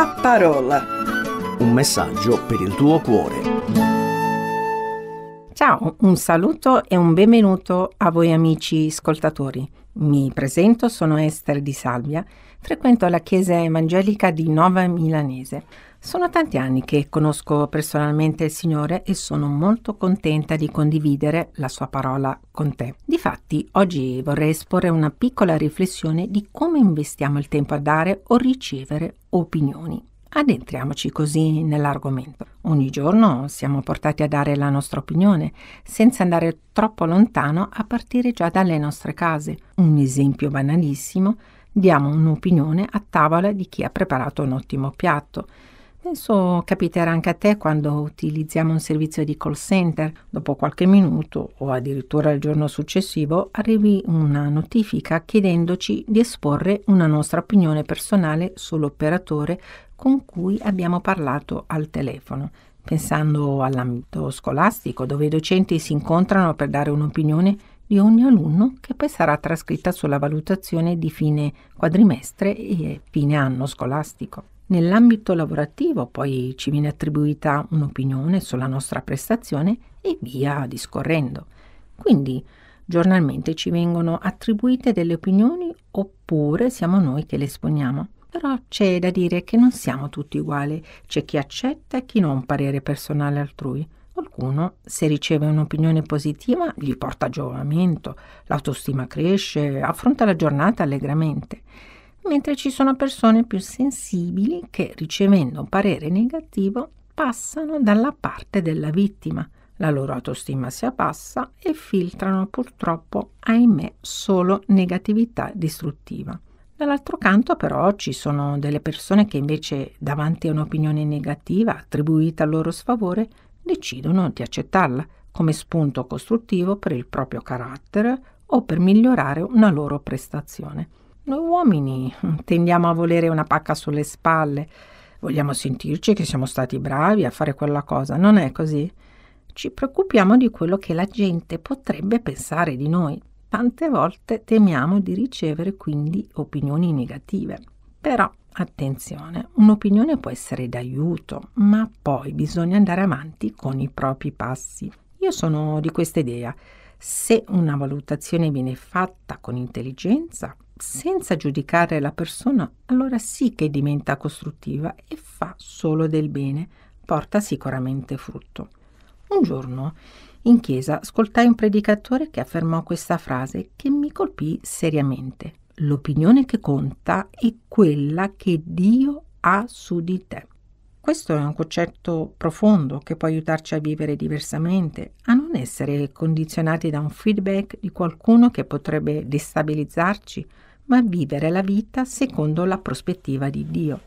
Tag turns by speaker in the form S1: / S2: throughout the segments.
S1: A parola.
S2: Un messaggio per il tuo cuore.
S3: Ciao, un saluto e un benvenuto a voi amici ascoltatori. Mi presento, sono Esther di Salvia, frequento la chiesa evangelica di Nova Milanese. Sono tanti anni che conosco personalmente il Signore e sono molto contenta di condividere la sua parola con te. Difatti, oggi vorrei esporre una piccola riflessione di come investiamo il tempo a dare o ricevere opinioni. Addentriamoci così nell'argomento. Ogni giorno siamo portati a dare la nostra opinione, senza andare troppo lontano a partire già dalle nostre case. Un esempio banalissimo, diamo un'opinione a tavola di chi ha preparato un ottimo piatto. Penso capiterà anche a te quando utilizziamo un servizio di call center. Dopo qualche minuto o addirittura il giorno successivo arrivi una notifica chiedendoci di esporre una nostra opinione personale sull'operatore con cui abbiamo parlato al telefono. Pensando all'ambito scolastico, dove i docenti si incontrano per dare un'opinione di ogni alunno che poi sarà trascritta sulla valutazione di fine quadrimestre e fine anno scolastico. Nell'ambito lavorativo poi ci viene attribuita un'opinione sulla nostra prestazione e via discorrendo. Quindi giornalmente ci vengono attribuite delle opinioni oppure siamo noi che le esponiamo. Però c'è da dire che non siamo tutti uguali, c'è chi accetta e chi non un parere personale altrui. Qualcuno, se riceve un'opinione positiva, gli porta giovamento, l'autostima cresce, affronta la giornata allegramente mentre ci sono persone più sensibili che, ricevendo un parere negativo, passano dalla parte della vittima. La loro autostima si abbassa e filtrano purtroppo, ahimè, solo negatività distruttiva. Dall'altro canto però ci sono delle persone che invece davanti a un'opinione negativa attribuita a loro sfavore decidono di accettarla come spunto costruttivo per il proprio carattere o per migliorare una loro prestazione. Noi uomini tendiamo a volere una pacca sulle spalle, vogliamo sentirci che siamo stati bravi a fare quella cosa, non è così? Ci preoccupiamo di quello che la gente potrebbe pensare di noi. Tante volte temiamo di ricevere quindi opinioni negative. Però attenzione, un'opinione può essere d'aiuto, ma poi bisogna andare avanti con i propri passi. Io sono di questa idea. Se una valutazione viene fatta con intelligenza, senza giudicare la persona, allora sì che diventa costruttiva e fa solo del bene, porta sicuramente frutto. Un giorno in chiesa ascoltai un predicatore che affermò questa frase che mi colpì seriamente. L'opinione che conta è quella che Dio ha su di te. Questo è un concetto profondo che può aiutarci a vivere diversamente, a non essere condizionati da un feedback di qualcuno che potrebbe destabilizzarci ma vivere la vita secondo la prospettiva di Dio.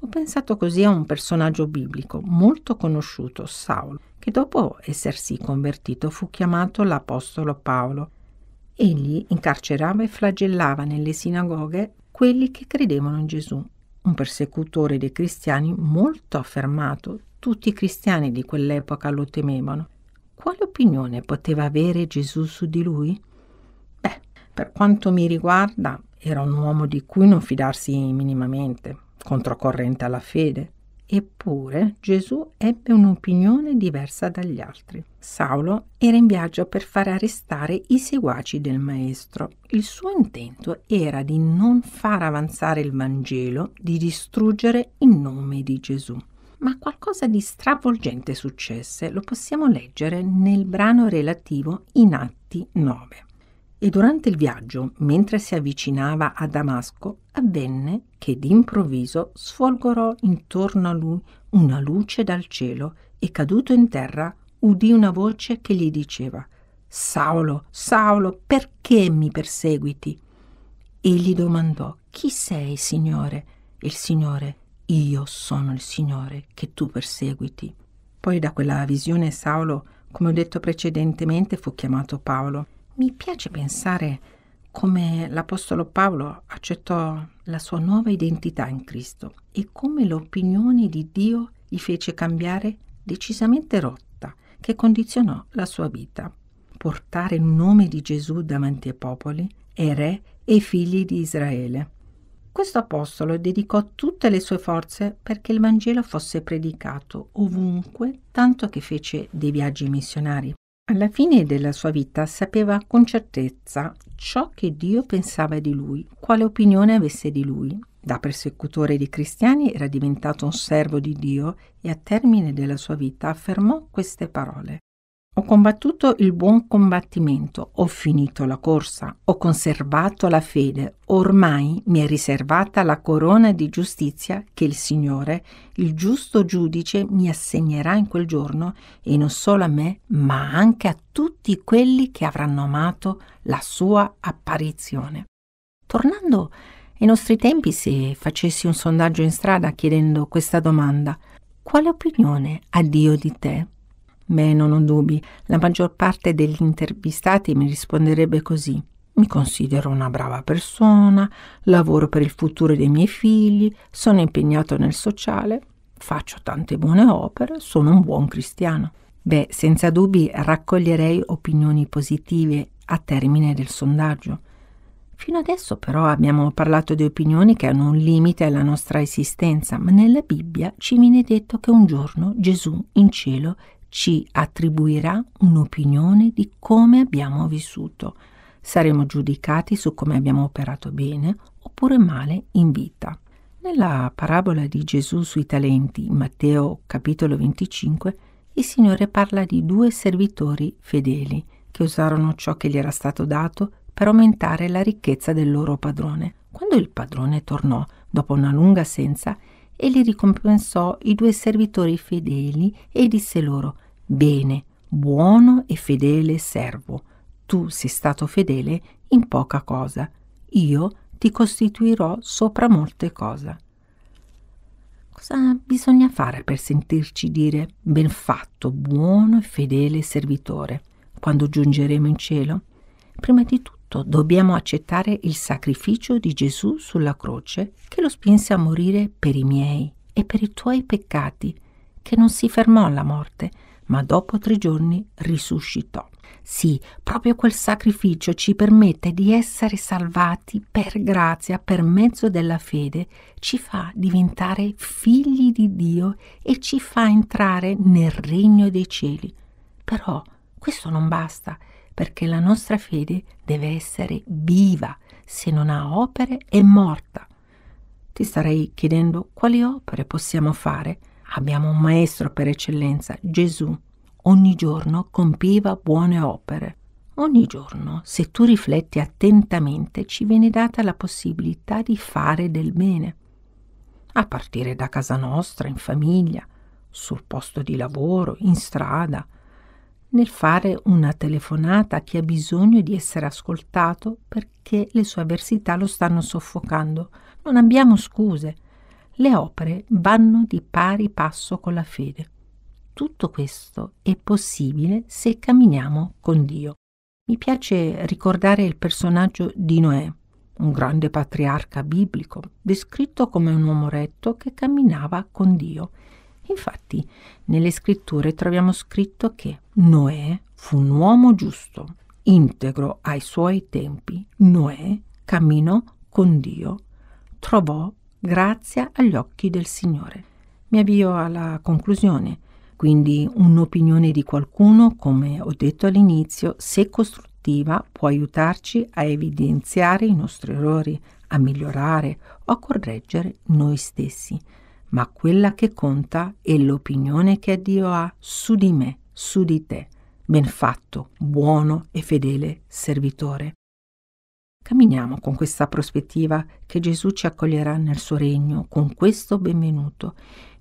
S3: Ho pensato così a un personaggio biblico molto conosciuto, Saulo, che dopo essersi convertito fu chiamato l'Apostolo Paolo. Egli incarcerava e flagellava nelle sinagoghe quelli che credevano in Gesù, un persecutore dei cristiani molto affermato. Tutti i cristiani di quell'epoca lo temevano. Quale opinione poteva avere Gesù su di lui? Beh, per quanto mi riguarda, era un uomo di cui non fidarsi minimamente, controcorrente alla fede. Eppure Gesù ebbe un'opinione diversa dagli altri. Saulo era in viaggio per far arrestare i seguaci del Maestro. Il suo intento era di non far avanzare il Vangelo, di distruggere il nome di Gesù. Ma qualcosa di stravolgente successe, lo possiamo leggere nel brano relativo in Atti 9 e durante il viaggio, mentre si avvicinava a Damasco, avvenne che d'improvviso sfolgorò intorno a lui una luce dal cielo e caduto in terra udì una voce che gli diceva Saulo, Saulo, perché mi perseguiti? Egli domandò Chi sei, Signore? Il Signore, io sono il Signore che tu perseguiti. Poi da quella visione Saulo, come ho detto precedentemente, fu chiamato Paolo mi piace pensare come l'Apostolo Paolo accettò la sua nuova identità in Cristo e come l'opinione di Dio gli fece cambiare decisamente rotta che condizionò la sua vita. Portare il nome di Gesù davanti ai popoli e re e figli di Israele. Questo apostolo dedicò tutte le sue forze perché il Vangelo fosse predicato ovunque, tanto che fece dei viaggi missionari. Alla fine della sua vita sapeva con certezza ciò che Dio pensava di lui, quale opinione avesse di lui. Da persecutore di cristiani era diventato un servo di Dio e a termine della sua vita affermò queste parole. Ho combattuto il buon combattimento, ho finito la corsa, ho conservato la fede, ormai mi è riservata la corona di giustizia che il Signore, il giusto giudice, mi assegnerà in quel giorno e non solo a me, ma anche a tutti quelli che avranno amato la sua apparizione. Tornando ai nostri tempi, se facessi un sondaggio in strada chiedendo questa domanda, quale opinione ha Dio di te? Beh, non ho dubbi, la maggior parte degli intervistati mi risponderebbe così. Mi considero una brava persona, lavoro per il futuro dei miei figli, sono impegnato nel sociale, faccio tante buone opere, sono un buon cristiano. Beh, senza dubbi raccoglierei opinioni positive a termine del sondaggio. Fino adesso però abbiamo parlato di opinioni che hanno un limite alla nostra esistenza, ma nella Bibbia ci viene detto che un giorno Gesù in cielo ci attribuirà un'opinione di come abbiamo vissuto. Saremo giudicati su come abbiamo operato bene oppure male in vita. Nella parabola di Gesù sui talenti, Matteo capitolo 25, il Signore parla di due servitori fedeli che usarono ciò che gli era stato dato per aumentare la ricchezza del loro padrone. Quando il padrone tornò, dopo una lunga assenza, e li ricompensò i due servitori fedeli e disse loro Bene, buono e fedele servo, tu sei stato fedele in poca cosa, io ti costituirò sopra molte cose. Cosa bisogna fare per sentirci dire ben fatto, buono e fedele servitore quando giungeremo in cielo? Prima di tutto tutto dobbiamo accettare il sacrificio di Gesù sulla croce che lo spinse a morire per i miei e per i tuoi peccati, che non si fermò alla morte, ma dopo tre giorni risuscitò. Sì, proprio quel sacrificio ci permette di essere salvati per grazia, per mezzo della fede, ci fa diventare figli di Dio e ci fa entrare nel regno dei cieli. Però questo non basta perché la nostra fede deve essere viva, se non ha opere è morta. Ti starei chiedendo quali opere possiamo fare. Abbiamo un maestro per eccellenza, Gesù. Ogni giorno compiva buone opere. Ogni giorno, se tu rifletti attentamente, ci viene data la possibilità di fare del bene. A partire da casa nostra, in famiglia, sul posto di lavoro, in strada, nel fare una telefonata a chi ha bisogno di essere ascoltato perché le sue avversità lo stanno soffocando. Non abbiamo scuse. Le opere vanno di pari passo con la fede. Tutto questo è possibile se camminiamo con Dio. Mi piace ricordare il personaggio di Noè, un grande patriarca biblico, descritto come un uomo retto che camminava con Dio Infatti, nelle scritture troviamo scritto che Noè fu un uomo giusto, integro ai suoi tempi. Noè camminò con Dio, trovò grazia agli occhi del Signore. Mi avvio alla conclusione. Quindi un'opinione di qualcuno, come ho detto all'inizio, se costruttiva, può aiutarci a evidenziare i nostri errori, a migliorare o a correggere noi stessi ma quella che conta è l'opinione che Dio ha su di me, su di te. Ben fatto, buono e fedele servitore. Camminiamo con questa prospettiva che Gesù ci accoglierà nel suo regno, con questo benvenuto.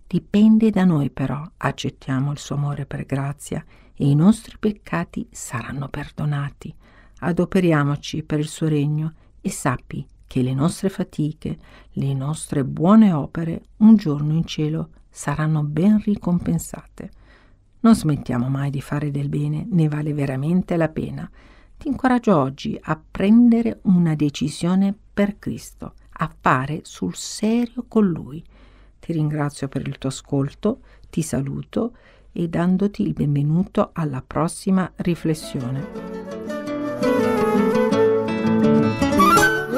S3: Dipende da noi però, accettiamo il suo amore per grazia e i nostri peccati saranno perdonati. Adoperiamoci per il suo regno e sappi che le nostre fatiche, le nostre buone opere un giorno in cielo saranno ben ricompensate. Non smettiamo mai di fare del bene, ne vale veramente la pena. Ti incoraggio oggi a prendere una decisione per Cristo, a fare sul serio con Lui. Ti ringrazio per il tuo ascolto, ti saluto e dandoti il benvenuto alla prossima riflessione.